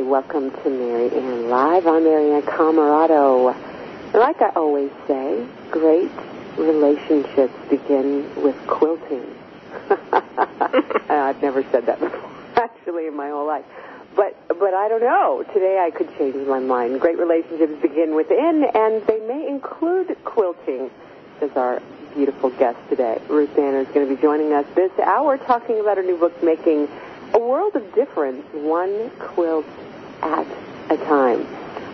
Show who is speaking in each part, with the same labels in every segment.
Speaker 1: Everybody. Welcome to Mary Ann Live. I'm Mary Ann Camarado. Like I always say, great relationships begin with quilting. I've never said that before, actually, in my whole life. But but I don't know. Today I could change my mind. Great relationships begin within, and they may include quilting. As our beautiful guest today, Ruth Danner, is going to be joining us this hour, talking about her new book, Making a world of difference, one quilt at a time.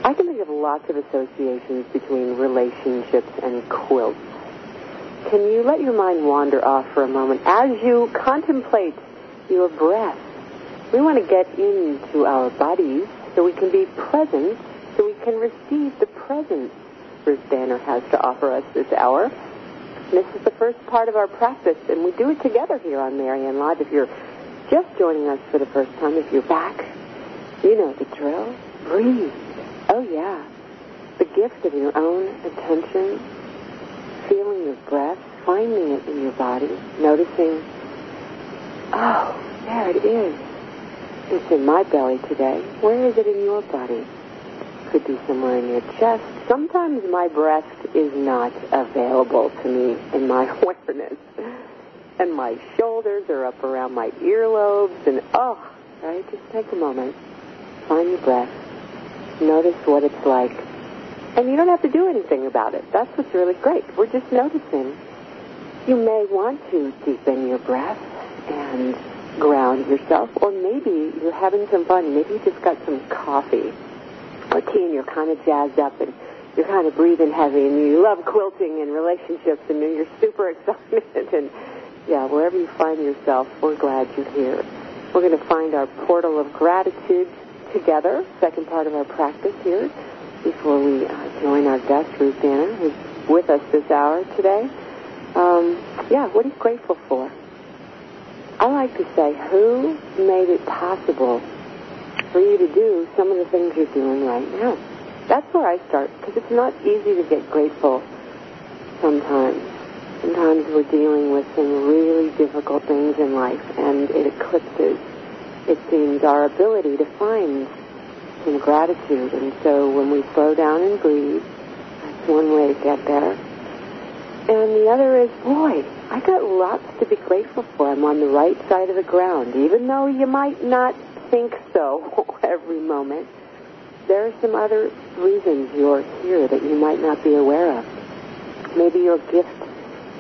Speaker 1: I can think of lots of associations between relationships and quilts. Can you let your mind wander off for a moment as you contemplate your breath? We want to get into our bodies so we can be present, so we can receive the presence Ruth Danner has to offer us this hour. This is the first part of our practice, and we do it together here on Mary Ann Live. If you're just joining us for the first time, if you're back, you know the drill. Breathe. Oh, yeah. The gift of your own attention, feeling your breath, finding it in your body, noticing, oh, there it is. It's in my belly today. Where is it in your body? Could be somewhere in your chest. Sometimes my breast is not available to me in my awareness and my shoulders are up around my earlobes, and oh, right? Just take a moment, find your breath, notice what it's like, and you don't have to do anything about it. That's what's really great. We're just noticing. You may want to deepen your breath and ground yourself, or maybe you're having some fun. Maybe you just got some coffee or tea, and you're kind of jazzed up and you're kind of breathing heavy, and you love quilting and relationships, and you're super excited and yeah, wherever you find yourself, we're glad you're here. We're going to find our portal of gratitude together, second part of our practice here, before we uh, join our guest, Ruth Danner, who's with us this hour today. Um, yeah, what are you grateful for? I like to say, who made it possible for you to do some of the things you're doing right now? That's where I start, because it's not easy to get grateful sometimes. Sometimes we're dealing with some really difficult things in life, and it eclipses, it seems, our ability to find some gratitude. And so when we slow down and breathe, that's one way to get there. And the other is, boy, I got lots to be grateful for. I'm on the right side of the ground, even though you might not think so every moment. There are some other reasons you're here that you might not be aware of. Maybe your gift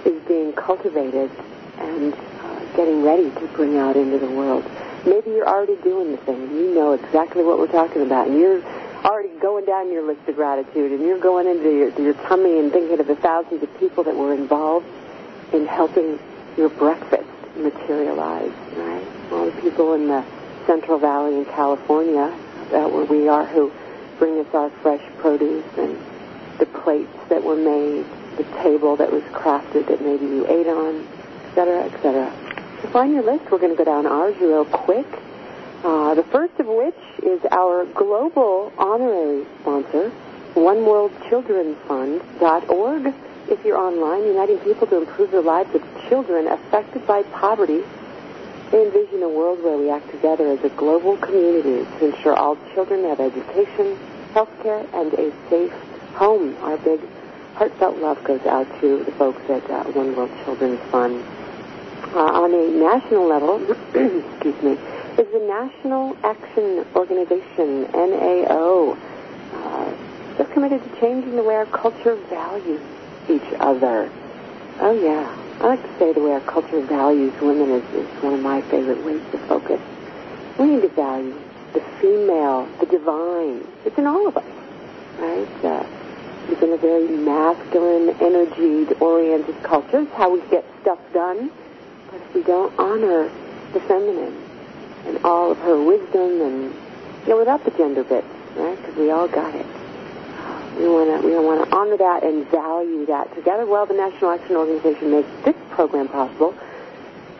Speaker 1: is being cultivated and uh, getting ready to bring out into the world. Maybe you're already doing the thing you know exactly what we're talking about and you're already going down your list of gratitude and you're going into your, your tummy and thinking of the thousands of people that were involved in helping your breakfast materialize, right? All the people in the Central Valley in California, uh, where we are, who bring us our fresh produce and the plates that were made the table that was crafted that maybe you ate on, etc., etc. To find your list, we're going to go down ours real quick. Uh, the first of which is our global honorary sponsor, OneWorldChildrenFund.org. If you're online, uniting people to improve the lives of children affected by poverty, they envision a world where we act together as a global community to ensure all children have education, health care, and a safe home. Our big heartfelt love goes out to the folks at uh, One World Children's Fund. Uh, on a national level, excuse me, is the National Action Organization, NAO. Uh, they're committed to changing the way our culture values each other. Oh, yeah. I like to say the way our culture values women is, is one of my favorite ways to focus. We need to value, the female, the divine. It's in all of us, right? Uh, it's in a very masculine, energy-oriented culture. It's how we get stuff done. We don't honor the feminine and all of her wisdom and, you know, without the gender bit, right? Because we all got it. We want to we want to honor that and value that together. Well, the National Action Organization makes this program possible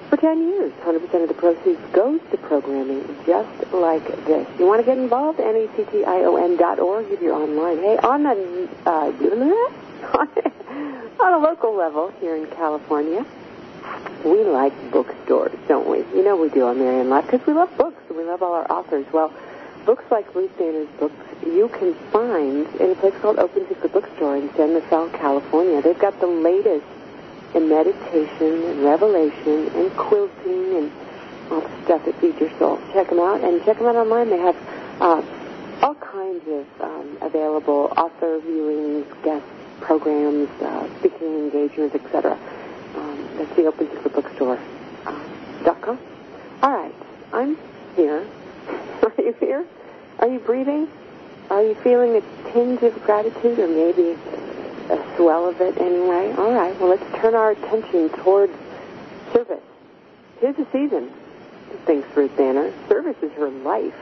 Speaker 1: for 10 years. 100% of the proceeds goes to programming just like this. You want to get involved? N-A-C-T-I-O-N.org if you're online. Hey, on the, uh, on a local level here in California, we like bookstores, don't we? You know we do on Marianne Live because we love books and we love all our authors. Well, books like Ruth Danner's books you can find in a place called Open Secret Bookstore in San Rafael, California. They've got the latest in meditation and revelation and quilting and all the stuff that feeds your soul. Check them out and check them out online. They have uh, all kinds of um, available author viewings, guest programs, uh, speaking engagements, etc. That's the Open Secret Bookstore uh, dot com. All right, I'm here. Are you here? Are you breathing? Are you feeling a tinge of gratitude or maybe a swell of it anyway? All right, well, let's turn our attention towards service. Here's the season, thinks Ruth Danner. Service is her life.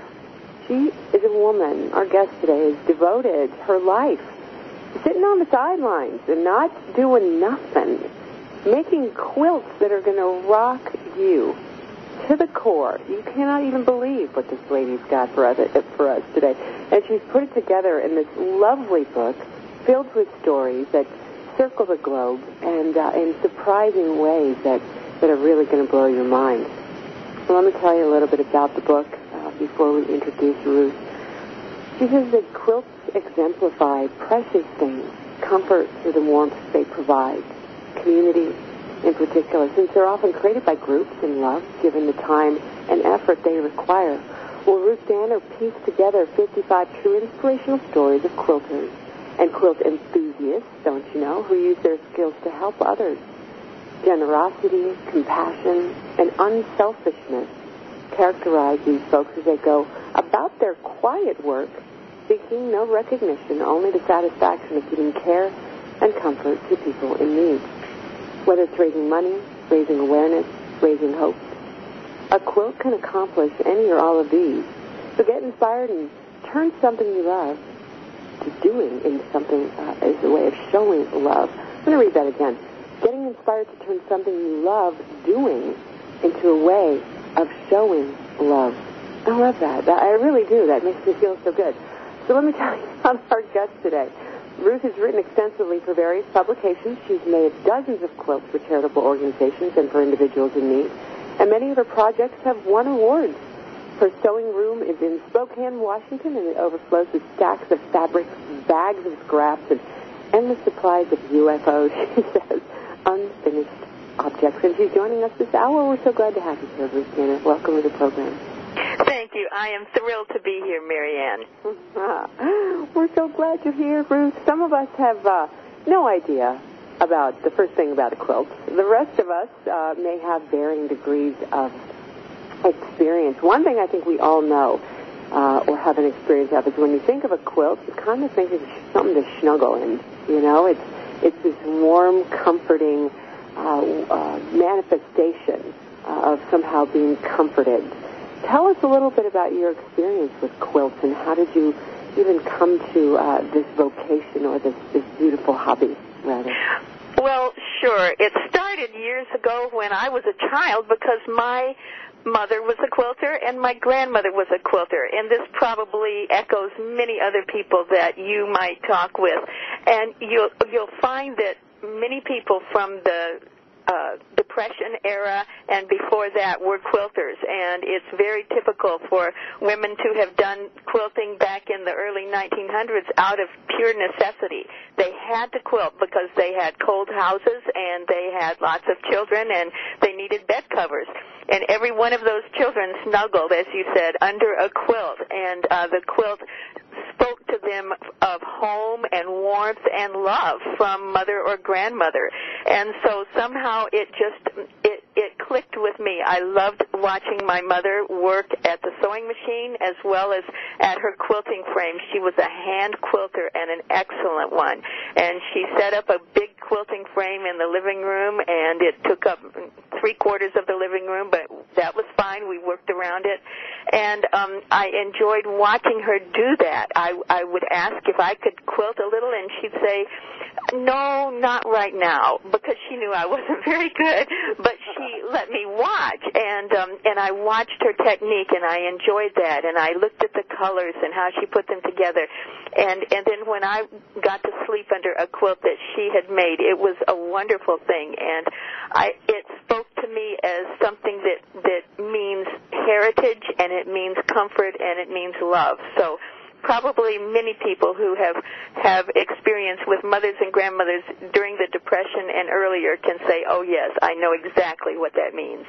Speaker 1: She is a woman. Our guest today has devoted her life sitting on the sidelines and not doing nothing, making quilts that are going to rock you to the core. You cannot even believe what this lady's got for us, for us today. And she's put it together in this lovely book filled with stories that circle the globe and uh, in surprising ways that, that are really going to blow your mind. So let me tell you a little bit about the book uh, before we introduce Ruth. She says that quilts exemplify precious things, comfort through the warmth they provide, community, in particular, since they're often created by groups in love, given the time and effort they require. Will Ruth Danner pieced together 55 true inspirational stories of quilters and quilt enthusiasts, don't you know, who use their skills to help others. Generosity, compassion, and unselfishness characterize these folks as they go about their quiet work, seeking no recognition, only the satisfaction of giving care and comfort to people in need whether it's raising money, raising awareness, raising hope. A quilt can accomplish any or all of these. So get inspired and turn something you love to doing into something uh, as a way of showing love. I'm going to read that again. Getting inspired to turn something you love doing into a way of showing love. I love that. I really do. That makes me feel so good. So let me tell you about our guest today. Ruth has written extensively for various publications. She's made dozens of quilts for charitable organizations and for individuals in need. And many of her projects have won awards. Her sewing room is in Spokane, Washington, and it overflows with stacks of fabrics, bags of scraps, and endless supplies of UFOs, she says, unfinished objects. And she's joining us this hour. We're so glad to have you here, Ruth Danner. Welcome to the program.
Speaker 2: Thank you. I am thrilled to be here, Marianne.
Speaker 1: We're so glad you're here, Ruth. Some of us have uh, no idea about the first thing about a quilt. The rest of us uh, may have varying degrees of experience. One thing I think we all know uh, or have an experience of is when you think of a quilt, you kind of think of something to snuggle in. You know, it's it's this warm, comforting uh, uh, manifestation of somehow being comforted. Tell us a little bit about your experience with quilts and how did you even come to uh, this vocation or this, this beautiful hobby, rather?
Speaker 2: Well, sure. It started years ago when I was a child because my mother was a quilter and my grandmother was a quilter and this probably echoes many other people that you might talk with and you'll you'll find that many people from the uh, Depression era and before that were quilters, and it's very typical for women to have done quilting back in the early 1900s out of pure necessity. They had to quilt because they had cold houses and they had lots of children and they needed bed covers. And every one of those children snuggled, as you said, under a quilt, and uh, the quilt spoke to them of home and warmth and love from mother or grandmother. And so somehow it just it it clicked with me. I loved watching my mother work at the sewing machine as well as at her quilting frame. She was a hand quilter and an excellent one. And she set up a big quilting frame in the living room and it took up three quarters of the living room, but that was fine. We worked around it. And um I enjoyed watching her do that. I I would ask if I could quilt a little and she'd say, "No, not right now," because she knew I wasn't very good, but she let me watch and um and I watched her technique and I enjoyed that and I looked at the colors and how she put them together. And and then when I got to sleep under a quilt that she had made, it was a wonderful thing and I it spoke to me as something that that means heritage and it means comfort and it means love. So probably many people who have have experience with mothers and grandmothers during the depression and earlier can say, "Oh yes, I know exactly what that means."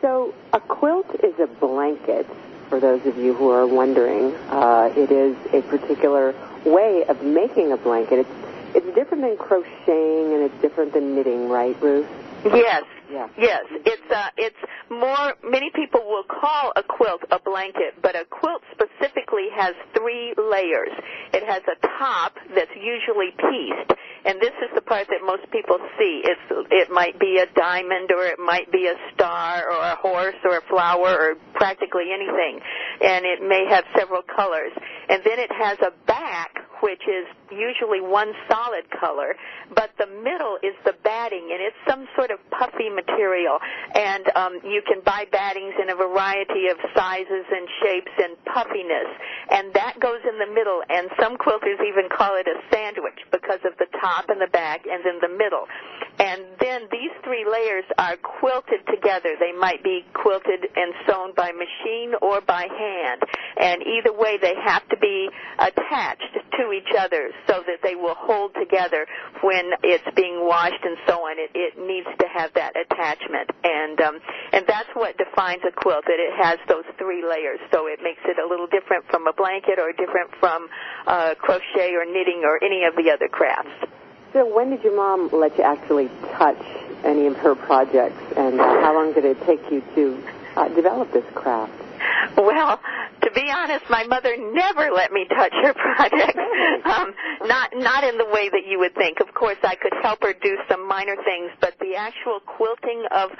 Speaker 1: So, a quilt is a blanket. For those of you who are wondering, uh, it is a particular way of making a blanket. It's it's different than crocheting and it's different than knitting, right, Ruth?
Speaker 2: Yes.
Speaker 1: Yeah.
Speaker 2: Yes, it's uh it's more many people will call a quilt a blanket, but a quilt specifically has 3 layers. It has a top that's usually pieced, and this is the part that most people see. It's it might be a diamond or it might be a star or a horse or a flower or practically anything. And it may have several colors. And then it has a back which is usually one solid color, but the middle is the batting, and it's some sort of puffy material. And um, you can buy battings in a variety of sizes and shapes and puffiness, and that goes in the middle. And some quilters even call it a sandwich because of the top and the back, and then the middle. And then these three layers are quilted together. They might be quilted and sewn by machine or by hand, and either way, they have to be attached to each other so that they will hold together when it's being washed and so on. It, it needs to have that attachment, and um, and that's what defines a quilt. That it has those three layers, so it makes it a little different from a blanket or different from uh, crochet or knitting or any of the other crafts.
Speaker 1: So, when did your mom let you actually touch any of her projects, and how long did it take you to uh, develop this craft?
Speaker 2: Well, to be honest, my mother never let me touch her project. Um, not not in the way that you would think. Of course, I could help her do some minor things, but the actual quilting of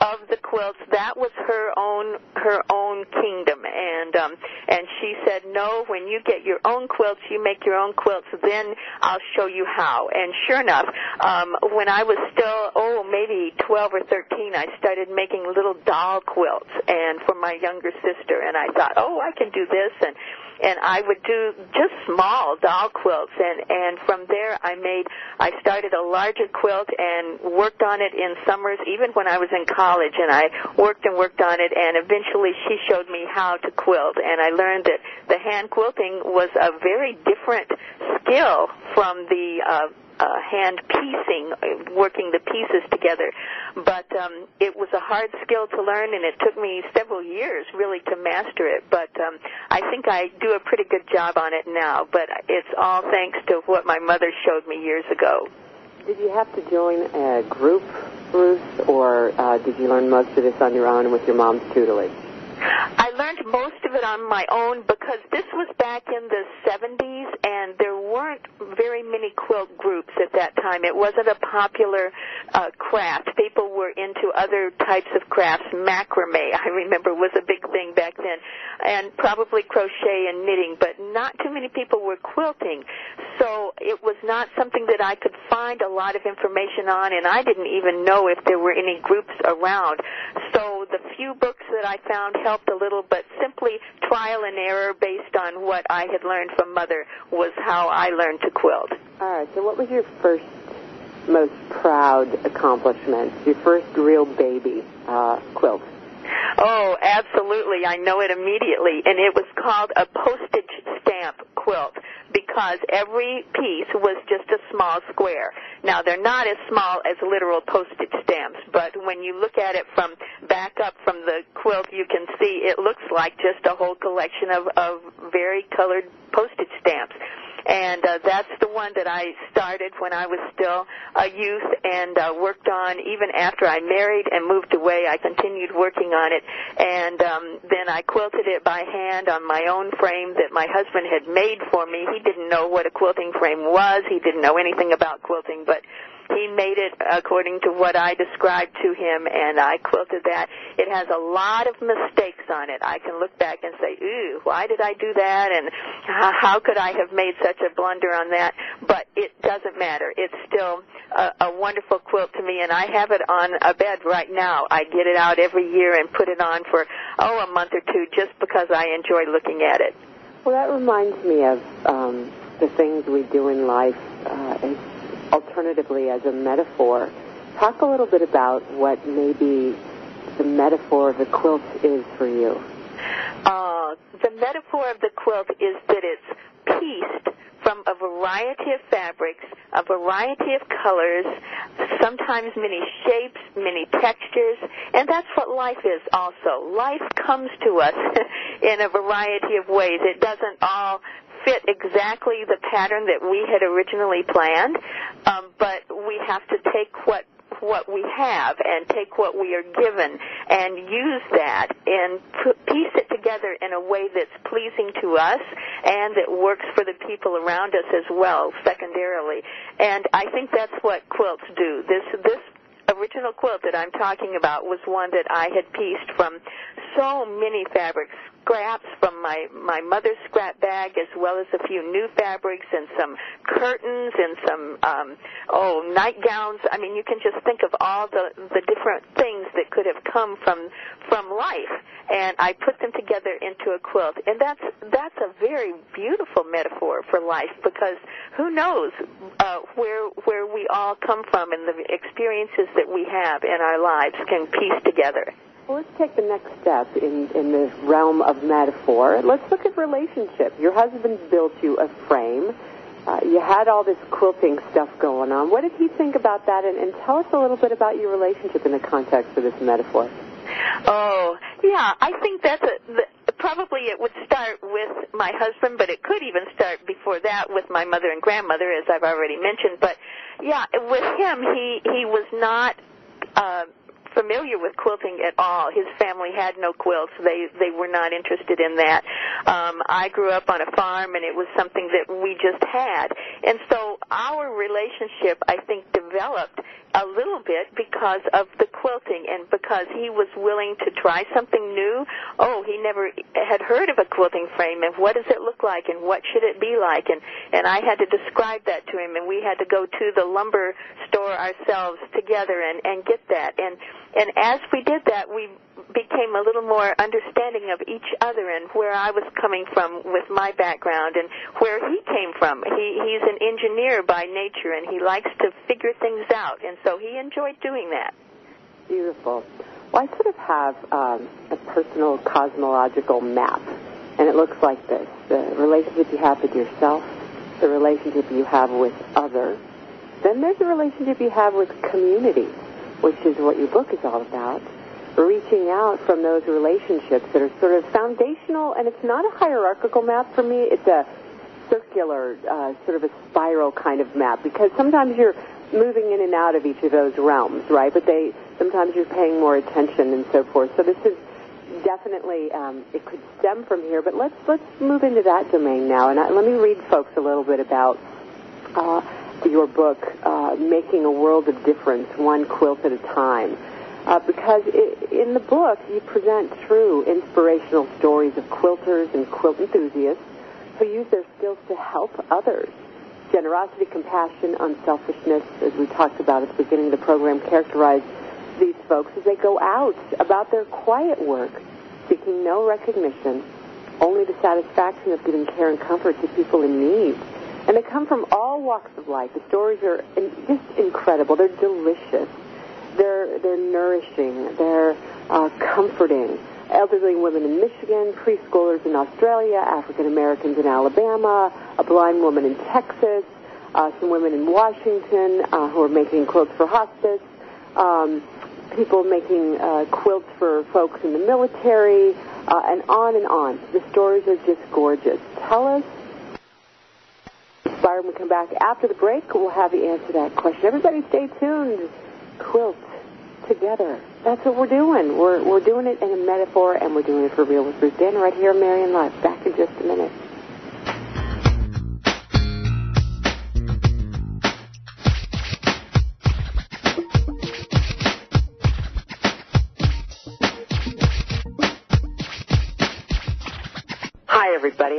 Speaker 2: of the quilts that was her own her own kingdom and um and she said no when you get your own quilts you make your own quilts then I'll show you how and sure enough um when I was still oh maybe 12 or 13 I started making little doll quilts and for my younger sister and I thought oh I can do this and and I would do just small doll quilts and and from there I made I started a larger quilt and worked on it in summers even when I was in college and I worked and worked on it and eventually she showed me how to quilt and I learned that the hand quilting was a very different skill from the uh uh, hand piecing, uh, working the pieces together. But um, it was a hard skill to learn, and it took me several years really to master it. But um, I think I do a pretty good job on it now. But it's all thanks to what my mother showed me years ago.
Speaker 1: Did you have to join a group, Ruth, or uh, did you learn most of this on your own with your mom's tutelage?
Speaker 2: I learned most of it on my own because this was back in the 70s and there weren't very many quilt groups at that time. It wasn't a popular uh, craft. People were into other types of crafts. Macrame, I remember, was a big thing back then. And probably crochet and knitting, but not too many people were quilting. So it was not something that I could find a lot of information on and I didn't even know if there were any groups around. So the few books that I found helped a little, but simply trial and error based on what I had learned from mother was how I learned to quilt.
Speaker 1: All right. So, what was your first, most proud accomplishment? Your first real baby uh, quilt?
Speaker 2: Oh, absolutely. I know it immediately. And it was called a postage stamp quilt because every piece was just a small square. Now they're not as small as literal postage stamps, but when you look at it from back up from the quilt, you can see it looks like just a whole collection of, of very colored postage stamps and uh, that's the one that I started when I was still a youth and uh, worked on even after I married and moved away. I continued working on it, and um, then I quilted it by hand on my own frame that my husband had made for me. He didn't know what a quilting frame was. He didn't know anything about quilting, but he made it according to what I described to him, and I quilted that. It has a lot of mistakes on it. I can look back and say, ooh, why did I do that? And how could I have made such a blunder on that? But it doesn't matter. It's still a, a wonderful quilt to me, and I have it on a bed right now. I get it out every year and put it on for, oh, a month or two just because I enjoy looking at it.
Speaker 1: Well, that reminds me of um, the things we do in life uh, alternatively as a metaphor. Talk a little bit about what maybe the metaphor of the quilt is for you.
Speaker 2: Uh, the metaphor of the quilt is that it's pieced from a variety of fabrics, a variety of colors, sometimes many shapes, many textures, and that's what life is also. Life comes to us in a variety of ways. It doesn't all fit exactly the pattern that we had originally planned, um, but we have to take what what we have and take what we are given and use that and piece it together in a way that's pleasing to us and that works for the people around us as well secondarily. And i think that's what quilts do. This this original quilt that i'm talking about was one that i had pieced from so many fabrics scraps from my my mother's scrap bag as well as a few new fabrics and some curtains and some um oh nightgowns. I mean you can just think of all the the different things that could have come from from life. And i put them together into a quilt. And that's that's a very beautiful metaphor for life because who knows uh where where we all come from and the experiences that we have in our lives can piece together
Speaker 1: well, let's take the next step in, in the realm of metaphor. Let's look at relationship. Your husband built you a frame. Uh, you had all this quilting stuff going on. What did he think about that? And, and tell us a little bit about your relationship in the context of this metaphor.
Speaker 2: Oh, yeah. I think that's a. The, probably it would start with my husband, but it could even start before that with my mother and grandmother, as I've already mentioned. But yeah, with him, he he was not. Uh, familiar with quilting at all. His family had no quilts. They they were not interested in that. Um, I grew up on a farm, and it was something that we just had. And so our relationship, I think, developed a little bit because of the quilting and because he was willing to try something new. Oh, he never had heard of a quilting frame and what does it look like and what should it be like and and I had to describe that to him and we had to go to the lumber store ourselves together and and get that and and as we did that we became a little more understanding of each other and where I was coming from with my background and where he came from. He he's an engineer by nature and he likes to figure things out and so he enjoyed doing that.
Speaker 1: Beautiful. Well, I sort of have um, a personal cosmological map, and it looks like this: the relationship you have with yourself, the relationship you have with others, then there's the relationship you have with community, which is what your book is all about. Reaching out from those relationships that are sort of foundational, and it's not a hierarchical map for me. It's a circular, uh, sort of a spiral kind of map because sometimes you're moving in and out of each of those realms, right? But they sometimes you're paying more attention and so forth. So this is definitely um, it could stem from here. But let's let's move into that domain now, and I, let me read folks a little bit about. Uh, your book, uh, Making a World of Difference, One Quilt at a Time. Uh, because it, in the book, you present true inspirational stories of quilters and quilt enthusiasts who use their skills to help others generosity, compassion, unselfishness, as we talked about at the beginning of the program, characterize these folks as they go out about their quiet work, seeking no recognition, only the satisfaction of giving care and comfort to people in need. And they come from all walks of life. The stories are just incredible. They're delicious. They're they're nourishing. They're uh, comforting. elderly women in Michigan, preschoolers in Australia, African Americans in Alabama, a blind woman in Texas, uh, some women in Washington uh, who are making quilts for hospice, um, people making uh, quilts for folks in the military, uh, and on and on. The stories are just gorgeous. Tell us. Byron will come back after the break. We'll have you answer that question. Everybody stay tuned. Quilt together. That's what we're doing. We're, we're doing it in a metaphor, and we're doing it for real with Ruth Danner right here on Marianne Live. Back in just a minute.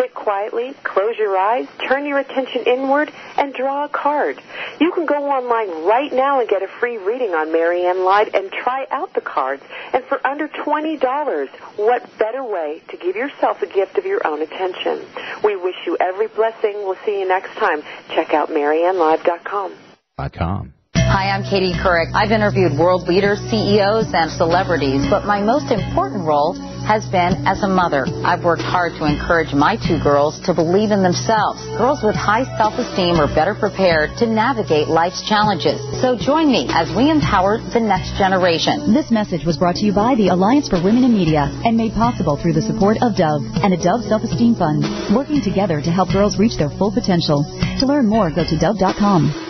Speaker 1: Sit quietly, close your eyes, turn your attention inward, and draw a card. You can go online right now and get a free reading on Marianne Live and try out the cards. And for under $20, what better way to give yourself a gift of your own attention? We wish you every blessing. We'll see you next time. Check out MarianneLive.com.
Speaker 3: .com.
Speaker 4: Hi, I'm Katie Couric. I've interviewed world leaders, CEOs, and celebrities, but my most important role has been as a mother. I've worked hard to encourage my two girls to believe in themselves. Girls with high self-esteem are better prepared to navigate life's challenges. So join me as we empower the next generation.
Speaker 5: This message was brought to you by the Alliance for Women in Media and made possible through the support of Dove and a Dove Self-Esteem Fund, working together to help girls reach their full potential. To learn more, go to dove.com.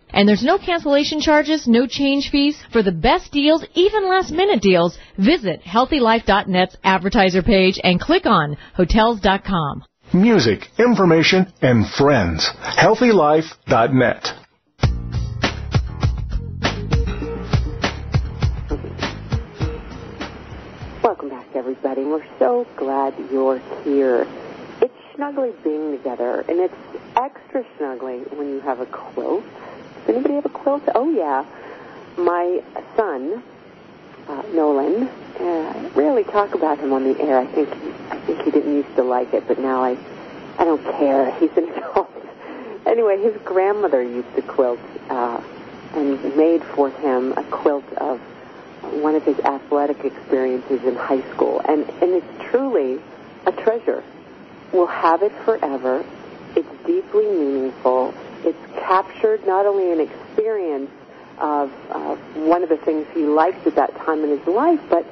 Speaker 6: And there's no cancellation charges, no change fees. For the best deals, even last minute deals, visit HealthyLife.net's advertiser page and click on Hotels.com.
Speaker 7: Music, information, and friends. HealthyLife.net.
Speaker 1: Welcome back, everybody. We're so glad you're here. It's snuggly being together, and it's extra snuggly when you have a quilt. Does anybody have a quilt? Oh, yeah. My son, uh, Nolan, uh, rarely talk about him on the air. I think I think he didn't used to like it, but now I I don't care. He's an adult. anyway, his grandmother used to quilt uh, and made for him a quilt of one of his athletic experiences in high school, and and it's truly a treasure. We'll have it forever. It's deeply meaningful. It's captured not only an experience of, of one of the things he liked at that time in his life, but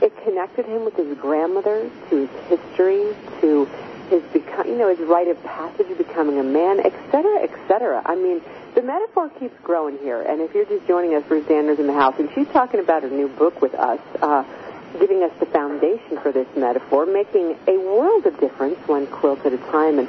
Speaker 1: it connected him with his grandmother, to his history, to his become, you know, his rite of passage of becoming a man, etc., etc. I mean, the metaphor keeps growing here. And if you're just joining us, Ruth Danner's in the house, and she's talking about her new book with us, uh, giving us the foundation for this metaphor, making a world of difference one quilt at a time. And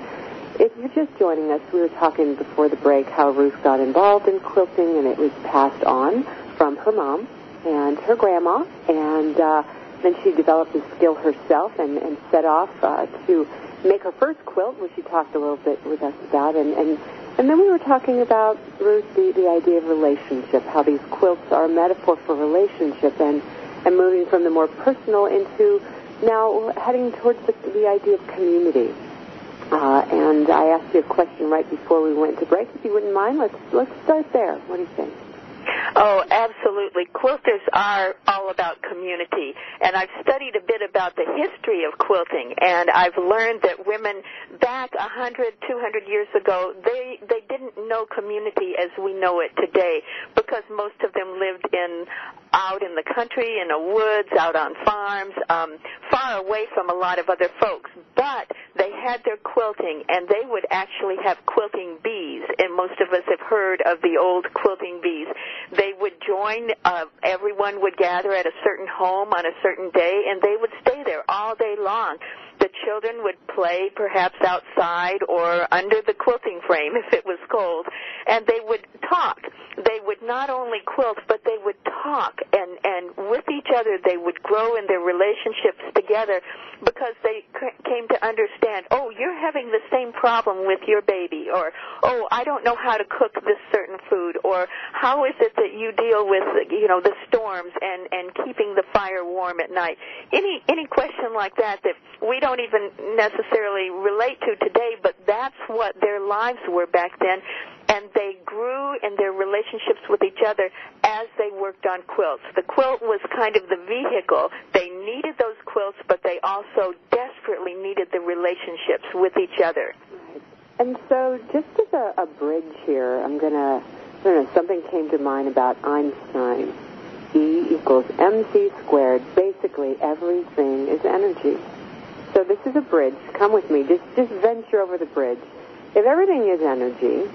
Speaker 1: if you're just joining us, we were talking before the break how Ruth got involved in quilting, and it was passed on from her mom and her grandma, and uh, then she developed the skill herself and, and set off uh, to make her first quilt, which she talked a little bit with us about, and and and then we were talking about Ruth the the idea of relationship, how these quilts are a metaphor for relationship, and and moving from the more personal into now heading towards the, the idea of community. Uh, and I asked you a question right before we went to break. If you wouldn't mind, let's let's start there. What do you think?
Speaker 2: Oh, absolutely. Quilters are all about community. And I've studied a bit about the history of quilting and I've learned that women back a hundred, two hundred years ago, they, they didn't know community as we know it today because most of them lived in, out in the country, in the woods, out on farms, um, far away from a lot of other folks. But they had their quilting and they would actually have quilting bees and most of us have heard of the old quilting bees. They would join, uh, everyone would gather at a certain home on a certain day and they would stay there all day long children would play perhaps outside or under the quilting frame if it was cold and they would talk. They would not only quilt but they would talk and and with each other they would grow in their relationships together because they came to understand oh you're having the same problem with your baby or oh I don't know how to cook this certain food or how is it that you deal with you know the storms and and keeping the fire warm at night any any question like that that we don't even necessarily relate to today, but that's what their lives were back then. And they grew in their relationships with each other as they worked on quilts. The quilt was kind of the vehicle. They needed those quilts, but they also desperately needed the relationships with each other.
Speaker 1: And so, just as a, a bridge here, I'm gonna, something came to mind about Einstein. E equals mc squared. Basically, everything is energy. So this is a bridge. Come with me. Just just venture over the bridge. If everything is energy,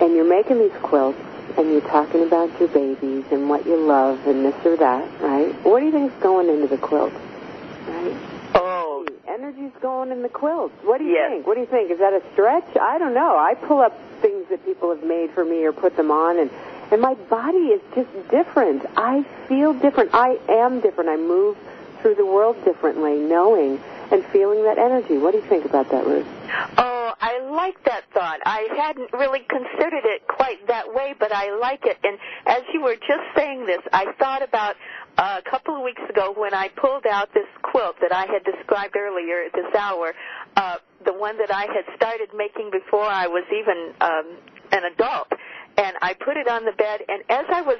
Speaker 1: and you're making these quilts, and you're talking about your babies and what you love and this or that, right? What do you think's going into the quilt, right?
Speaker 2: Oh,
Speaker 1: energy's going in the quilt. What do you
Speaker 2: yes.
Speaker 1: think? What do you think? Is that a stretch? I don't know. I pull up things that people have made for me or put them on, and and my body is just different. I feel different. I am different. I move through the world differently, knowing and feeling that energy. What do you think about that, Ruth?
Speaker 2: Oh, I like that thought. I hadn't really considered it quite that way, but I like it. And as you were just saying this, I thought about uh, a couple of weeks ago when I pulled out this quilt that I had described earlier at this hour, uh, the one that I had started making before I was even um, an adult and I put it on the bed and as I was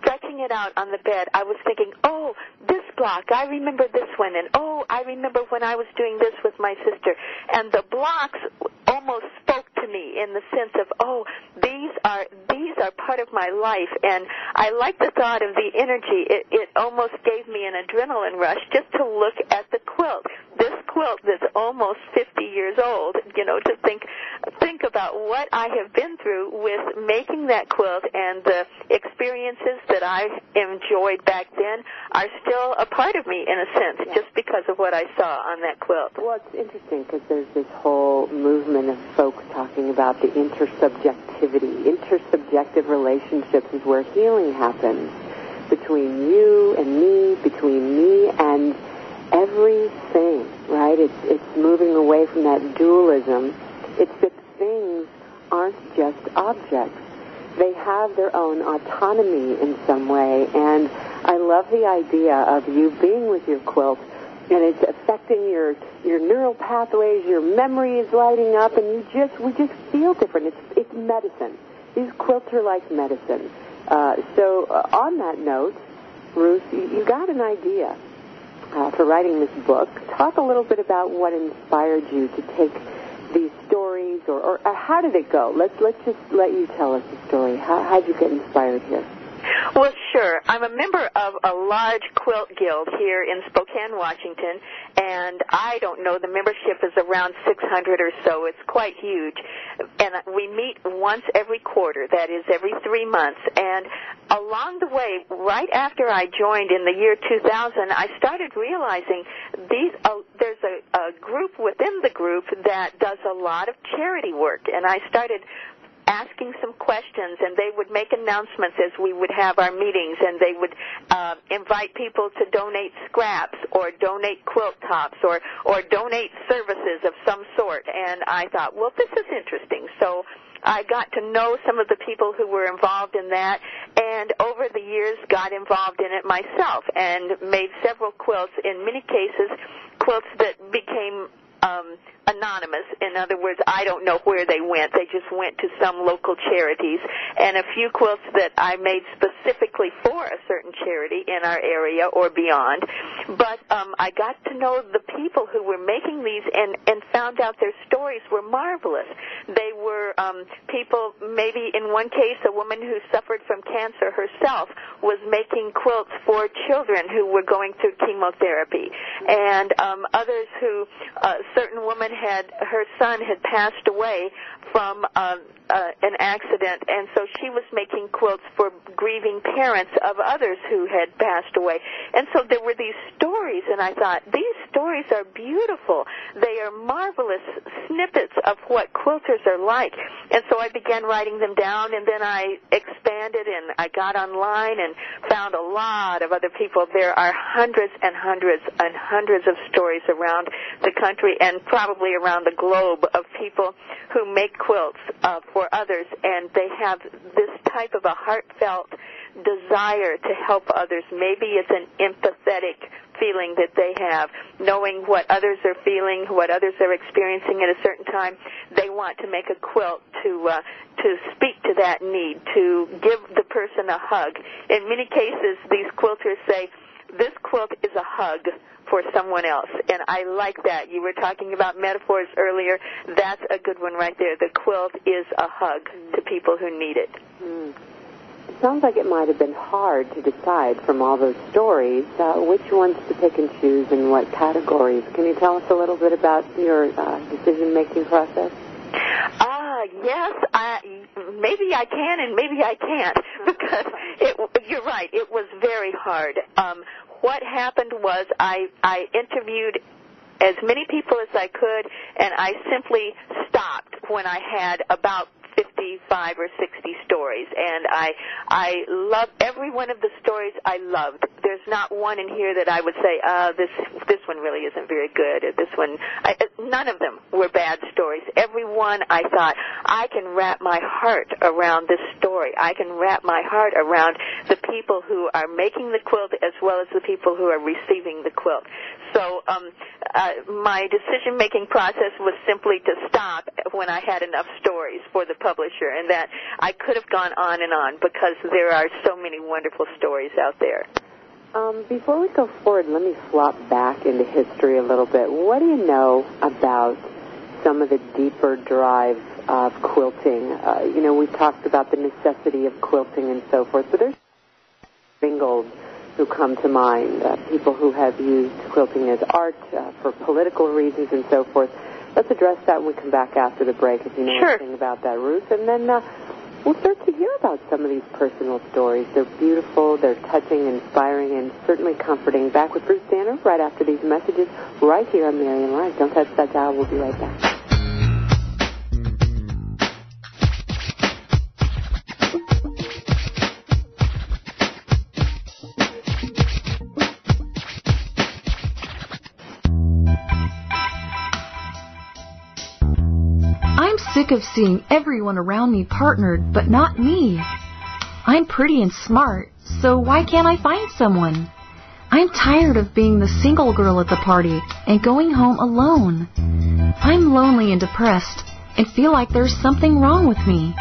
Speaker 2: stretching it out on the bed I was thinking, "Oh, this block, I remember this one and oh, I remember when I was doing this with my sister." And the blocks almost spoke to me in the sense of, "Oh, these are these are part of my life." And I like the thought of the energy. It it almost gave me an adrenaline rush just to look at the quilt. This quilt that's almost 50 years old, you know, to think think about what I have been through with making that quilt and the experiences that I enjoyed back then are still a part of me in a sense
Speaker 1: yeah.
Speaker 2: just because of what I saw on that quilt.
Speaker 1: Well, it's interesting because there's this whole movement of folks talking about the intersubjectivity. Intersubjective relationships is where healing happens between you and me, between me and everything, right? It's it's moving away from that dualism. It's that things aren't just objects. They have their own autonomy in some way, and I love the idea of you being with your quilt and it's affecting your your neural pathways, your memory is lighting up, and you just we just feel different. It's it's medicine. These quilts are like medicine. Uh, so uh, on that note, Ruth, you, you got an idea uh, for writing this book. Talk a little bit about what inspired you to take these stories, or, or, or how did it go? Let's let's just let you tell us the story. How how'd you get inspired here?
Speaker 2: Well, sure. I'm a member of a large quilt guild here in Spokane, Washington, and I don't know, the membership is around 600 or so. It's quite huge. And we meet once every quarter, that is every three months. And along the way, right after I joined in the year 2000, I started realizing these, uh, there's a, a group within the group that does a lot of charity work. And I started asking some questions and they would make announcements as we would have our meetings and they would uh, invite people to donate scraps or donate quilt tops or or donate services of some sort. And I thought well this is interesting. So I got to know some of the people who were involved in that and over the years got involved in it myself and made several quilts. In many cases quilts that became um, anonymous. In other words, I don't know where they went. They just went to some local charities, and a few quilts that I made specifically for a certain charity in our area or beyond. But um, I got to know the people who were making these, and and found out their stories were marvelous. They were um, people. Maybe in one case, a woman who suffered from cancer herself was making quilts for children who were going through chemotherapy, and um, others who a certain woman had her son had passed away from um, uh, an accident, and so she was making quilts for grieving parents of others who had passed away. And so there were these stories, and I thought these stories are beautiful. They are marvelous snippets of what quilters are like. And so I began writing them down, and then I expanded and I got online and found a lot of other people. There are hundreds and hundreds and hundreds of stories around the country and probably around the globe of people who make quilts uh, for others, and they have this type of a heartfelt desire to help others. Maybe it's an empathetic feeling that they have, knowing what others are feeling, what others are experiencing at a certain time. They want to make a quilt to uh, to speak to that need, to give the person a hug. In many cases, these quilters say, "This quilt is a hug." for someone else. And I like that. You were talking about metaphors earlier. That's a good one right there. The quilt is a hug to people who need it.
Speaker 1: Mm. It sounds like it might have been hard to decide from all those stories uh, which ones to pick and choose and what categories. Can you tell us a little bit about your uh, decision-making process?
Speaker 2: Ah, yes. I, maybe I can and maybe I can't because it, you're right. It was very hard. Um, what happened was I I interviewed as many people as I could, and I simply stopped when I had about 55 or 60 stories and I I love every one of the stories I loved. There's not one in here that I would say, uh this this one really isn't very good or this one I, none of them were bad stories. Every one I thought I can wrap my heart around this story. I can wrap my heart around the people who are making the quilt as well as the people who are receiving the quilt. So um uh, my decision making process was simply to stop when I had enough stories for the publisher, and that I could have gone on and on because there are so many wonderful stories out there.
Speaker 1: Um, before we go forward, let me flop back into history a little bit. What do you know about some of the deeper drives of quilting? Uh, you know, we've talked about the necessity of quilting and so forth, but there's Ringgold who come to mind, uh, people who have used quilting as art uh, for political reasons and so forth. Let's address that when we come back after the break, if you know
Speaker 2: sure.
Speaker 1: anything about that, Ruth. And then uh, we'll start to hear about some of these personal stories. They're beautiful, they're touching, inspiring, and certainly comforting. Back with Ruth Danner right after these messages, right here on Marianne Live. Don't touch that dial. We'll be right back.
Speaker 8: Sick of seeing everyone around me partnered, but not me. I'm pretty and smart, so why can't I find someone? I'm tired of being the single girl at the party and going home alone. I'm lonely and depressed and feel like there's something wrong with me.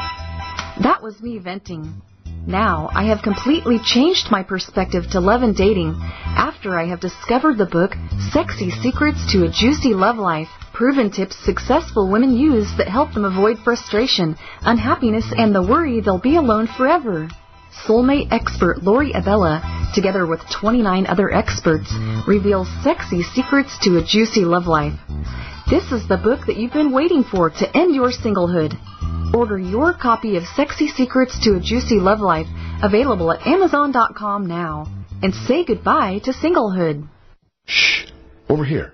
Speaker 8: That was me venting. Now I have completely changed my perspective to love and dating after I have discovered the book Sexy Secrets to a Juicy Love Life proven tips successful women use that help them avoid frustration, unhappiness, and the worry they'll be alone forever. Soulmate expert Lori Abella, together with 29 other experts, reveals sexy secrets to a juicy love life. This is the book that you've been waiting for to end your singlehood. Order your copy of Sexy Secrets to a Juicy Love Life, available at Amazon.com now. And say goodbye to singlehood.
Speaker 9: Shh! Over here.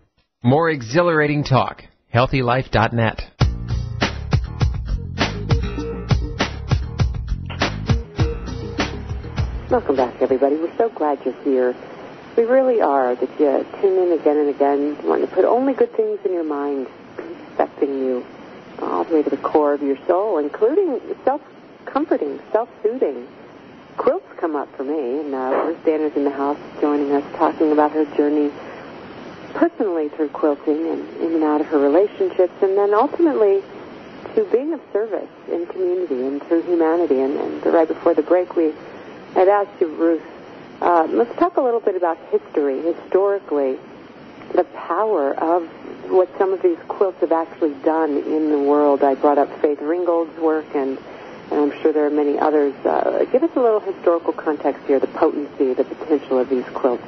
Speaker 10: More exhilarating talk healthylife.net.
Speaker 1: Welcome back, everybody. We're so glad you're here. We really are that you tune in again and again, wanting to put only good things in your mind, affecting you all the way to the core of your soul, including self-comforting, self-soothing. Quilts come up for me, and uh, Ruth Danner's in the house joining us, talking about her journey personally through quilting and in and out of her relationships, and then ultimately to being of service in community and through humanity. And, and right before the break, we had asked you, Ruth, uh, let's talk a little bit about history, historically, the power of what some of these quilts have actually done in the world. I brought up Faith Ringgold's work, and, and I'm sure there are many others. Uh, give us a little historical context here, the potency, the potential of these quilts.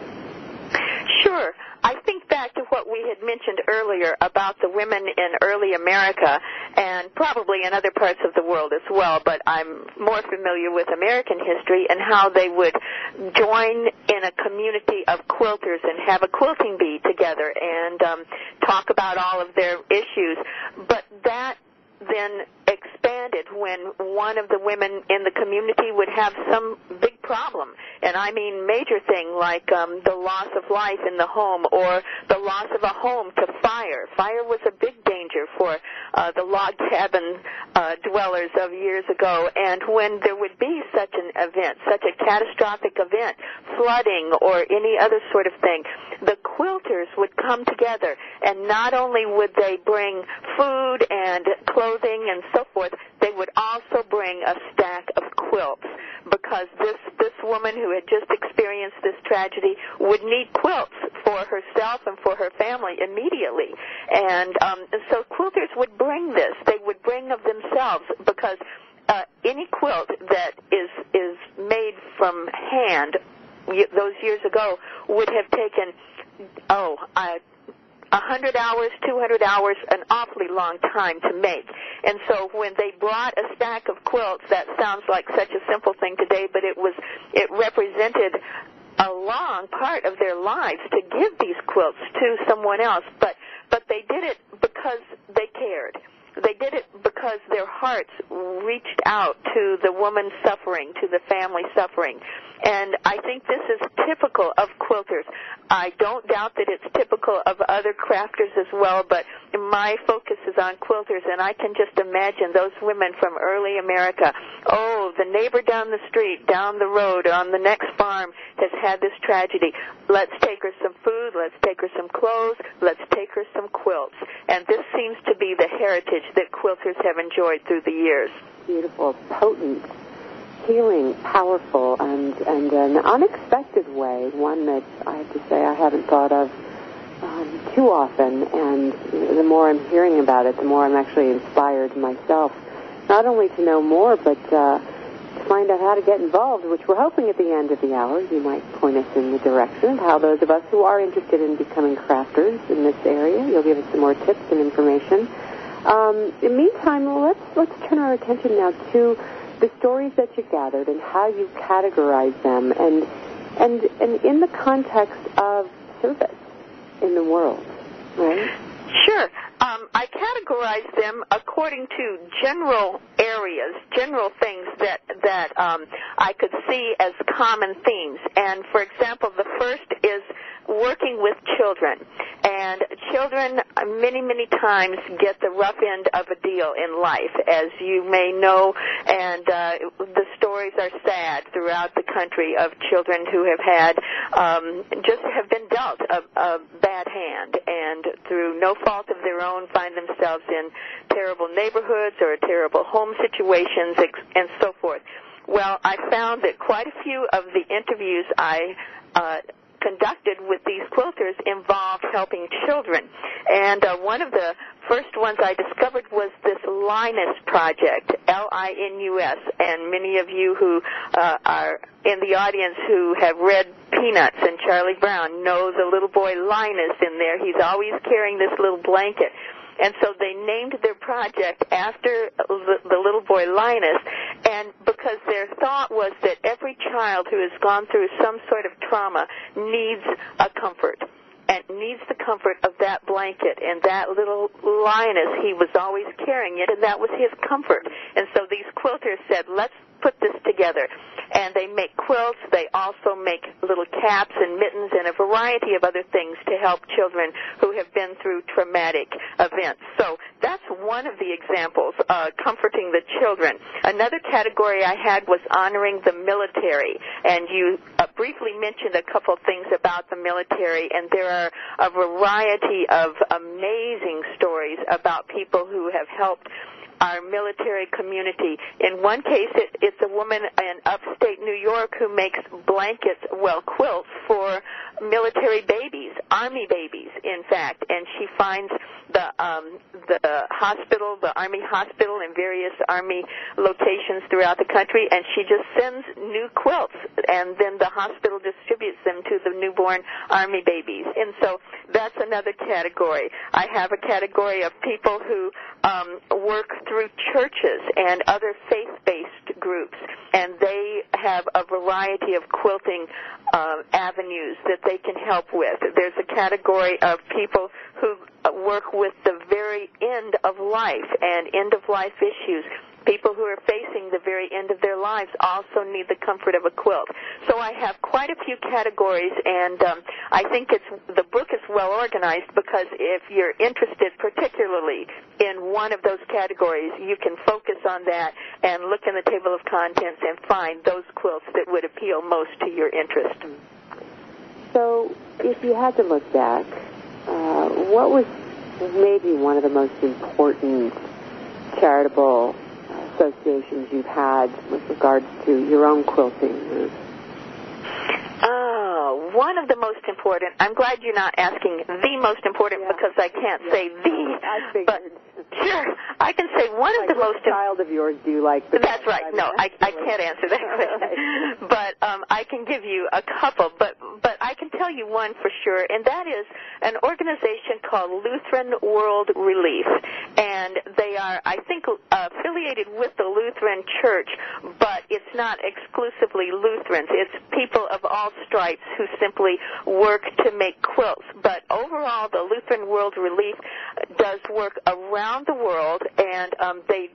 Speaker 2: Sure. I think back to what we had mentioned earlier about the women in early America and probably in other parts of the world as well, but I'm more familiar with American history and how they would join in a community of quilters and have a quilting bee together and um, talk about all of their issues. But that then expanded when one of the women in the community would have some big problem, and I mean major thing like um, the loss of life in the home or the loss of a home to fire. Fire was a big danger for uh, the log cabin uh, dwellers of years ago, and when there would be such an event, such a catastrophic event, flooding or any other sort of thing, the quilters would come together, and not only would they bring food and clothing and so forth, they would also bring a stack of quilts because this this woman who had just experienced this tragedy would need quilts for herself and for her family immediately. And um, so quilters would bring this. They would bring of themselves because uh, any quilt that is is made from hand those years ago would have taken oh uh, 100 hours, 200 hours, an awfully long time to make. And so when they brought a stack of quilts, that sounds like such a simple thing today, but it was, it represented a long part of their lives to give these quilts to someone else, but, but they did it because they cared. They did it because their hearts reached out to the woman suffering, to the family suffering. And I think this is typical of quilters. I don't doubt that it's typical of other crafters as well, but my focus is on quilters, and I can just imagine those women from early America. Oh, the neighbor down the street, down the road, on the next farm has had this tragedy. Let's take her some food, let's take her some clothes, let's take her some quilts. And this seems to be the heritage that quilters have enjoyed through the years.
Speaker 1: Beautiful, potent healing, powerful, and, and an unexpected way, one that I have to say I haven't thought of um, too often. And the more I'm hearing about it, the more I'm actually inspired myself, not only to know more, but uh, to find out how to get involved, which we're hoping at the end of the hour you might point us in the direction of how those of us who are interested in becoming crafters in this area, you'll give us some more tips and information. Um, in the meantime, let's let's turn our attention now to the stories that you gathered and how you categorize them and and and in the context of service in the world, right?
Speaker 2: Sure. Um, I categorize them according to general areas, general things that that um, I could see as common themes. And for example, the first is working with children. And children many, many times get the rough end of a deal in life, as you may know, and uh, the stories are sad throughout the country of children who have had, um, just have been dealt a, a bad hand, and through no fault of their own find themselves in terrible neighborhoods or terrible home situations and so forth. Well, I found that quite a few of the interviews I uh, conducted with these quilters involved helping children. And uh, one of the first ones I discovered was this Linus project, L-I-N-U-S. And many of you who uh, are in the audience who have read Peanuts and Charlie Brown know the little boy Linus in there. He's always carrying this little blanket. And so they named their project after the little boy Linus, and because their thought was that every child who has gone through some sort of trauma needs a comfort and needs the comfort of that blanket and that little Linus. He was always carrying it, and that was his comfort. And so these quilters said, let's put this together. And they make quilts. They also make little caps and mittens and a variety of other things to help children who have been through traumatic events. So that's one of the examples, uh, comforting the children. Another category I had was honoring the military. And you uh, briefly mentioned a couple things about the military, and there are a variety of amazing stories about people who have helped our military community. In one case, it, it's a woman in upstate New York who makes blankets, well, quilts for military babies, army babies, in fact, and she finds the um, the hospital, the army hospital, in various army locations throughout the country, and she just sends new quilts, and then the hospital distributes them to the newborn army babies. And so that's another category. I have a category of people who um, work through churches and other faith-based groups, and they have a variety of quilting uh, avenues that they can help with. There's a category of people who work with the very end of life and end of life issues. People who are facing the very end of their lives also need the comfort of a quilt. So I have quite a few categories, and um, I think it's the book is well organized because if you're interested particularly in one of those categories, you can focus on that and look in the table of contents and find those quilts that would appeal most to your interest.
Speaker 1: So, if you had to look back, uh, what was maybe one of the most important charitable associations you've had with regards to your own quilting?
Speaker 2: Oh, one of the most important. I'm glad you're not asking the most important yeah. because I can't yeah. say the.
Speaker 1: I figured.
Speaker 2: But Sure, I can say one
Speaker 1: like
Speaker 2: of the most.
Speaker 1: Important child of yours do you like?
Speaker 2: That's right. No, I I can't answer that question, but um, I can give you a couple. But but I can tell you one for sure, and that is an organization called Lutheran World Relief, and they are I think affiliated with the Lutheran Church, but it's not exclusively Lutherans. It's people of all stripes who simply work to make quilts. But overall, the Lutheran World Relief does work around the world, and um, they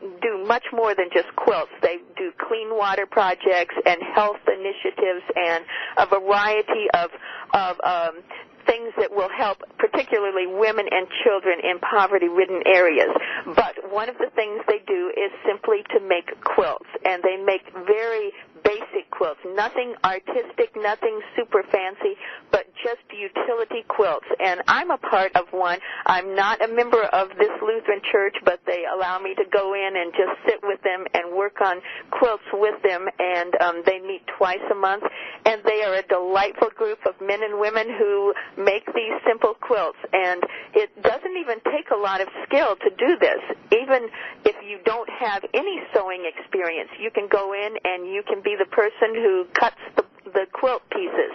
Speaker 2: do much more than just quilts. They do clean water projects and health initiatives and a variety of of um, things that will help particularly women and children in poverty-ridden areas. But one of the things they do is simply to make quilts, and they make very basic quilts, nothing artistic, nothing super fancy, but just utility quilts. And I'm a part of one. I'm not a member of this Lutheran church, but they allow me to go in and just sit with them and work on quilts with them. And um, they meet twice a month, and they are a delightful group of men and women who make these simple quilts. And it doesn't even take a lot of skill to do this. Even if you don't have any sewing experience, you can go in and you can be the person who cuts the, the quilt pieces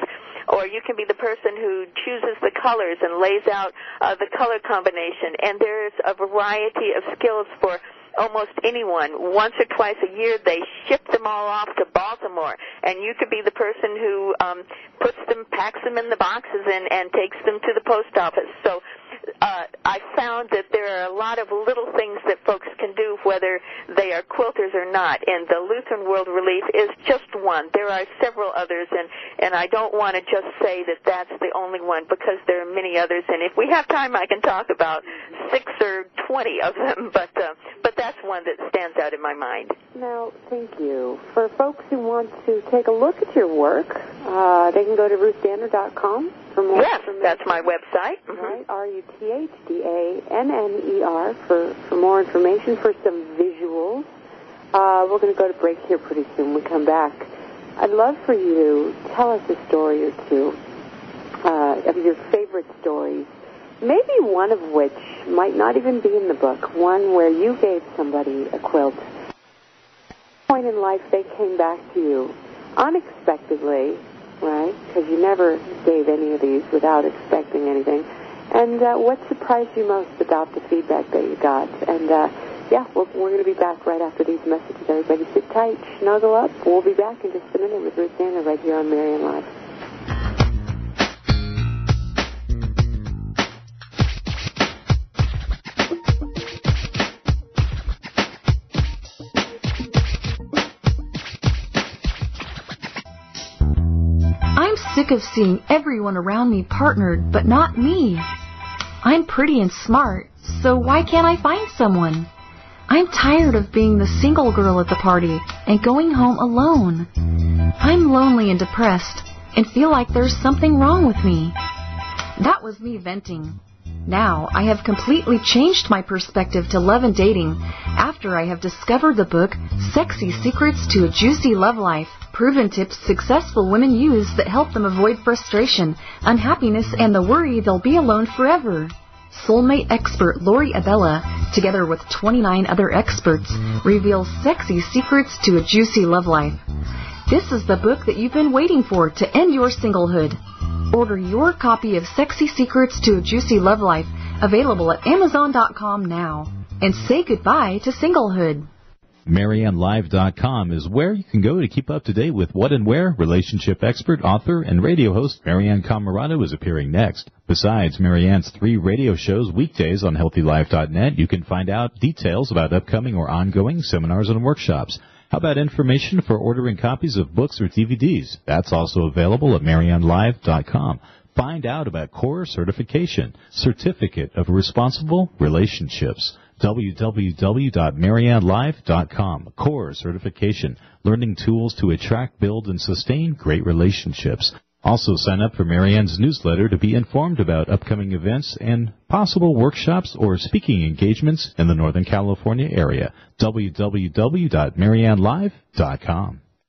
Speaker 2: or you can be the person who chooses the colors and lays out uh, the color combination. And there's a variety of skills for almost anyone. Once or twice a year, they ship them all off to Baltimore, and you could be the person who um, puts them, packs them in the boxes, and, and takes them to the post office. So uh, I found that there are a lot of little things that folks can do, whether they are quilters or not. And the Lutheran World Relief is just one. There are several others, and and I don't want to just say that that's the only one because there are many others. And if we have time, I can talk about six or twenty of them. But uh, but that's one that stands out in my mind.
Speaker 1: Now, thank you. For folks who want to take a look at your work, uh, they can go to ruthdanner.com for more
Speaker 2: yes, that's my website.
Speaker 1: Mm-hmm. Right, R-U-T-H-D-A-N-N-E-R for, for more information, for some visuals. Uh, we're going to go to break here pretty soon. When we come back. I'd love for you to tell us a story or two uh, of your favorite stories, maybe one of which might not even be in the book, one where you gave somebody a quilt. Point in life they came back to you unexpectedly right? Because you never gave any of these without expecting anything. And uh, what surprised you most about the feedback that you got? And uh, yeah, we're, we're going to be back right after these messages. Everybody sit tight, snuggle up. We'll be back in just a minute with Ruth Danner right here on Marianne Live.
Speaker 8: Sick of seeing everyone around me partnered, but not me. I'm pretty and smart, so why can't I find someone? I'm tired of being the single girl at the party and going home alone. I'm lonely and depressed and feel like there's something wrong with me. That was me venting. Now, I have completely changed my perspective to love and dating after I have discovered the book Sexy Secrets to a Juicy Love Life. Proven tips successful women use that help them avoid frustration, unhappiness, and the worry they'll be alone forever. Soulmate expert Lori Abella, together with 29 other experts, reveals sexy secrets to a juicy love life. This is the book that you've been waiting for to end your singlehood. Order your copy of Sexy Secrets to a Juicy Love Life, available at Amazon.com now. And say goodbye to singlehood.
Speaker 3: MarianneLive.com is where you can go to keep up to date with what and where relationship expert, author, and radio host Marianne Camarado is appearing next. Besides Marianne's three radio shows weekdays on HealthyLife.net, you can find out details about upcoming or ongoing seminars and workshops. How about information for ordering copies of books or DVDs? That's also available at MarianneLive.com. Find out about core certification, certificate of responsible relationships www.mariannelive.com. Core certification, learning tools to attract, build, and sustain great relationships. Also sign up for Marianne's newsletter to be informed about upcoming events and possible workshops or speaking engagements in the Northern California area. www.mariannelive.com.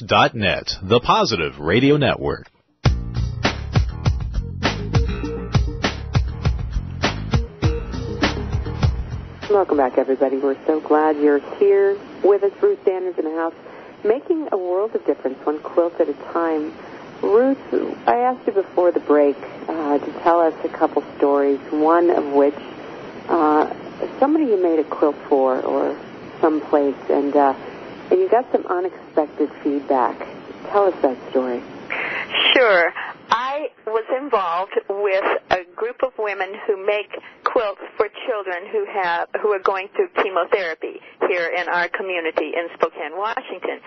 Speaker 3: Life.net, the positive radio network.
Speaker 1: Welcome back, everybody. We're so glad you're here with us. Ruth Danner's in the house, making a world of difference, one quilt at a time. Ruth, I asked you before the break uh, to tell us a couple stories, one of which uh, somebody you made a quilt for or someplace, and uh, and you got some unexpected feedback. Tell us that story.
Speaker 2: Sure. I was involved with a group of women who make quilts for children who have who are going through chemotherapy here in our community in Spokane, Washington.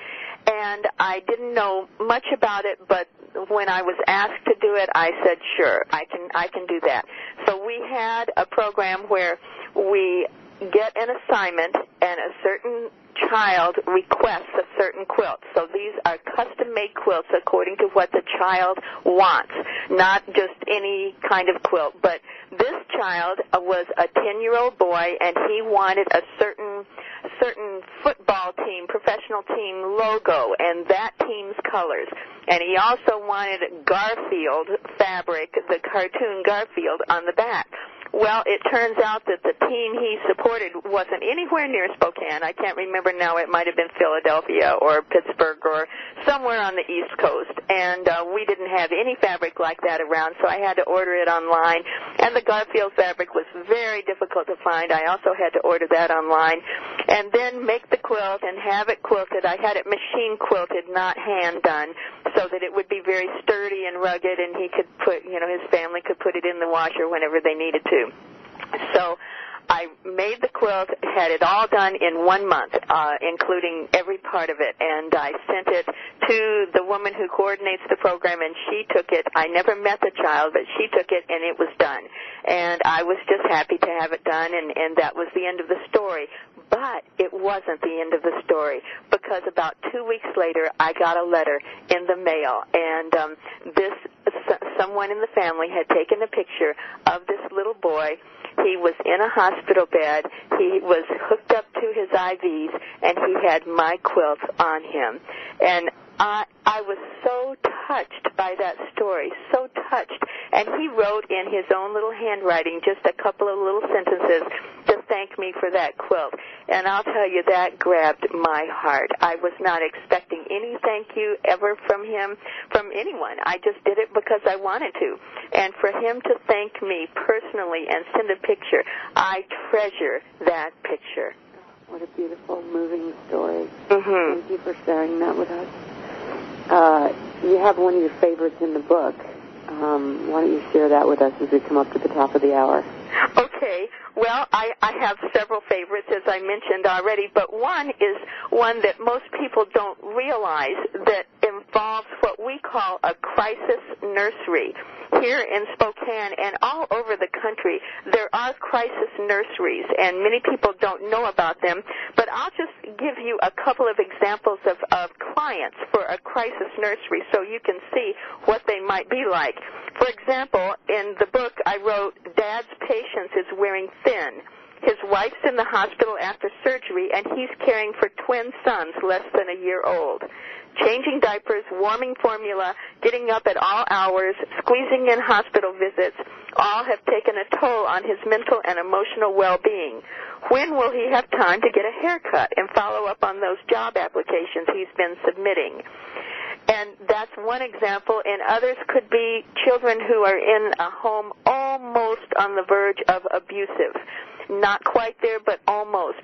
Speaker 2: And I didn't know much about it, but when I was asked to do it, I said, "Sure, I can I can do that." So we had a program where we get an assignment and a certain child requests a certain quilt. So these are custom made quilts according to what the child wants, not just any kind of quilt. But this child was a 10 year old boy and he wanted a certain certain football team, professional team logo and that team's colors. And he also wanted Garfield fabric, the cartoon Garfield on the back. Well, it turns out that the team he supported wasn't anywhere near Spokane. I can't remember now. It might have been Philadelphia or Pittsburgh or somewhere on the East Coast. And uh, we didn't have any fabric like that around, so I had to order it online. And the Garfield fabric was very difficult to find. I also had to order that online. And then make the quilt and have it quilted. I had it machine quilted, not hand done, so that it would be very sturdy and rugged and he could put, you know, his family could put it in the washer whenever they needed to. So I made the quilt, had it all done in one month, uh, including every part of it, and I sent it to the woman who coordinates the program, and she took it. I never met the child, but she took it, and it was done. And I was just happy to have it done, and, and that was the end of the story. But it wasn't the end of the story because about two weeks later, I got a letter in the mail, and um, this someone in the family had taken a picture of this little boy. He was in a hospital bed. He was hooked up to his IVs, and he had my quilt on him. And I I was so touched by that story, so touched. And he wrote in his own little handwriting just a couple of little sentences, thank me for that quilt. And I'll tell you, that grabbed my heart. I was not expecting any thank you ever from him, from anyone. I just did it because I wanted to. And for him to thank me personally and send a picture, I treasure that picture.
Speaker 1: What a beautiful, moving story.
Speaker 2: Mm-hmm.
Speaker 1: Thank you for sharing that with us. Uh, you have one of your favorites in the book. Um, why don't you share that with us as we come up to the top of the hour?
Speaker 2: Okay. Well, I, I have several favorites, as I mentioned already, but one is one that most people don't realize that involves what we call a crisis nursery. Here in Spokane and all over the country, there are crisis nurseries, and many people don't know about them, but I'll just give you a couple of examples of, of clients for a crisis nursery so you can see what they might be like. For example, in the book I wrote, Dad's Patience is Wearing Thin. His wife's in the hospital after surgery, and he's caring for twin sons less than a year old. Changing diapers, warming formula, getting up at all hours, squeezing in hospital visits, all have taken a toll on his mental and emotional well-being. When will he have time to get a haircut and follow up on those job applications he's been submitting? And that's one example, and others could be children who are in a home almost on the verge of abusive. Not quite there, but almost.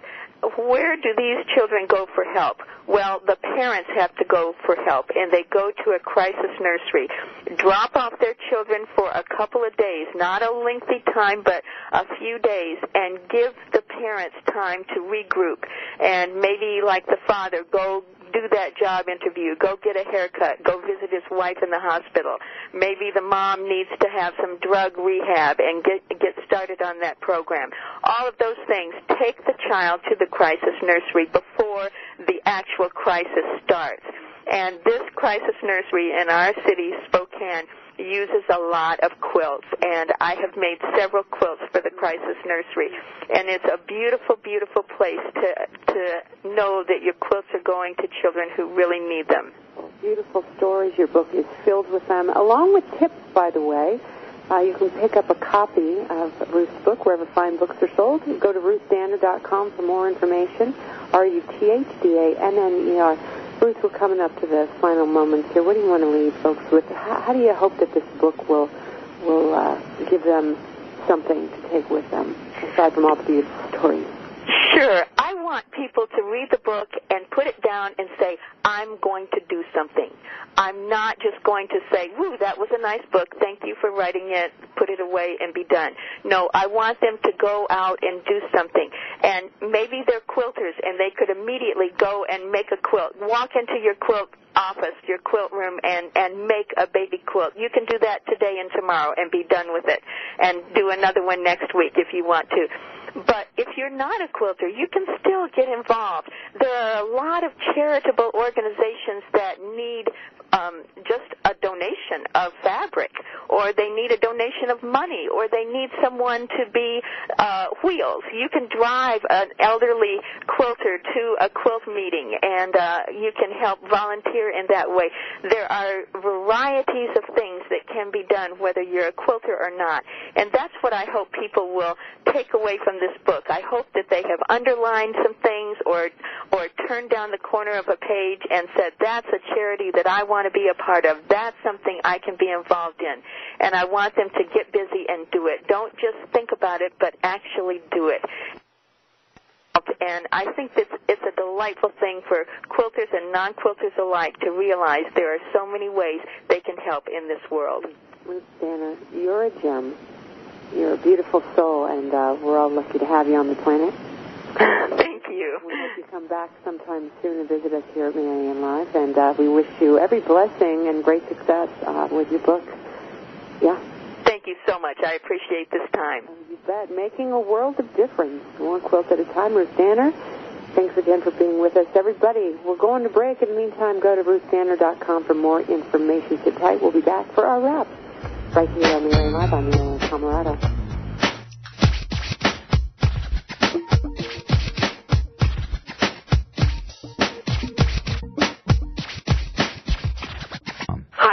Speaker 2: Where do these children go for help? Well, the parents have to go for help, and they go to a crisis nursery. Drop off their children for a couple of days, not a lengthy time, but a few days, and give the parents time to regroup. And maybe, like the father, go do that job interview, go get a haircut, go visit his wife in the hospital. Maybe the mom needs to have some drug rehab and get get started on that program. All of those things take the child to the crisis nursery before the actual crisis starts. And this crisis nursery in our city, Spokane, uses a lot of quilts, and I have made several quilts for the crisis nursery. And it's a beautiful, beautiful place to to know that your quilts are going to children who really need them.
Speaker 1: Beautiful stories. Your book is filled with them, along with tips, by the way. Uh, you can pick up a copy of Ruth's book wherever fine books are sold. Go to ruthdanner.com for more information. R-U-T-H-D-A-N-N-E-R. Ruth, we're coming up to the final moments here. What do you want to leave folks with? How, how do you hope that this book will will uh, give them something to take with them, aside from all the beautiful stories?
Speaker 2: Sure. I want people to read the book and put it down and say, I'm going to do something. I'm not just going to say, woo, that was a nice book. Thank you for writing it. Put it away and be done. No, I want them to go out and do something. And maybe they're quilters and they could immediately go and make a quilt. Walk into your quilt office, your quilt room, and, and make a baby quilt. You can do that today and tomorrow and be done with it. And do another one next week if you want to. But if you're not a quilter, you can still get involved. There are a lot of charitable organizations that need um, just a donation of fabric, or they need a donation of money, or they need someone to be uh, wheels. You can drive an elderly quilter to a quilt meeting, and uh, you can help volunteer in that way. There are varieties of things that can be done, whether you're a quilter or not, and that's what I hope people will take away from this book. I hope that they have underlined some things, or or turned down the corner of a page and said, "That's a charity that I want." Want to be a part of. That's something I can be involved in. And I want them to get busy and do it. Don't just think about it, but actually do it. And I think that it's a delightful thing for quilters and non-quilters alike to realize there are so many ways they can help in this world.
Speaker 1: Ruth Danner, you're a gem. You're a beautiful soul, and uh, we're all lucky to have you on the planet.
Speaker 2: Thank you.
Speaker 1: We hope you come back sometime soon and visit us here at Marianne Live, and uh, we wish you every blessing and great success uh, with your book. Yeah.
Speaker 2: Thank you so much. I appreciate this time.
Speaker 1: You bet. Making a world of difference. One quilt at a time. Ruth Danner, thanks again for being with us. Everybody, we're going to break. In the meantime, go to ruthdanner.com for more information. Sit tight. We'll be back for our wrap right here on Marianne Live on Marianne, Camarado.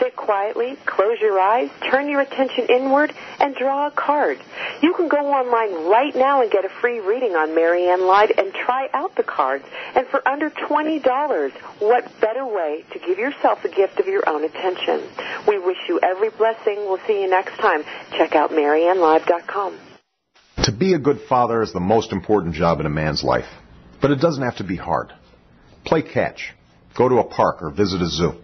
Speaker 1: Sit quietly, close your eyes, turn your attention inward, and draw a card. You can go online right now and get a free reading on Marianne Live and try out the cards. And for under $20, what better way to give yourself a gift of your own attention? We wish you every blessing. We'll see you next time. Check out MarianneLive.com.
Speaker 11: To be a good father is the most important job in a man's life. But it doesn't have to be hard. Play catch. Go to a park or visit a zoo.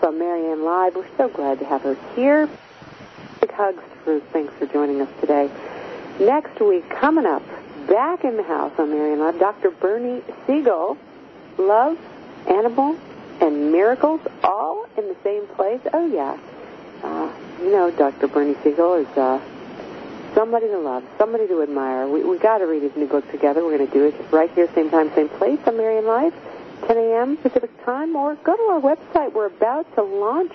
Speaker 1: On Marianne Live. We're so glad to have her here. Big hugs, Ruth. Thanks for joining us today. Next week, coming up, back in the house on Marianne Live, Dr. Bernie Siegel. Love, animals, and miracles all in the same place. Oh, yeah. Uh, you know, Dr. Bernie Siegel is uh, somebody to love, somebody to admire. We we got to read his new book together. We're going to do it right here, same time, same place on Marianne Live. 10 a.m. Pacific time, or go to our website. We're about to launch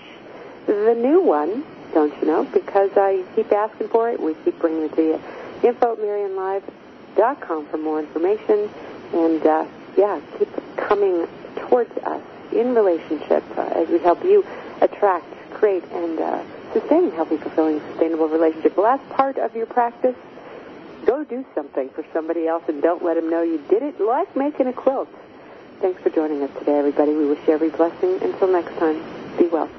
Speaker 1: the new one, don't you know? Because you keep asking for it, we keep bringing it to you. Info at MarianneLive.com for more information. And, uh, yeah, keep coming towards us in relationship uh, as we help you attract, create, and uh, sustain healthy, fulfilling, sustainable relationship. The last part of your practice, go do something for somebody else and don't let them know you did it, like making a quilt. Thanks for joining us today, everybody. We wish you every blessing. Until next time, be well.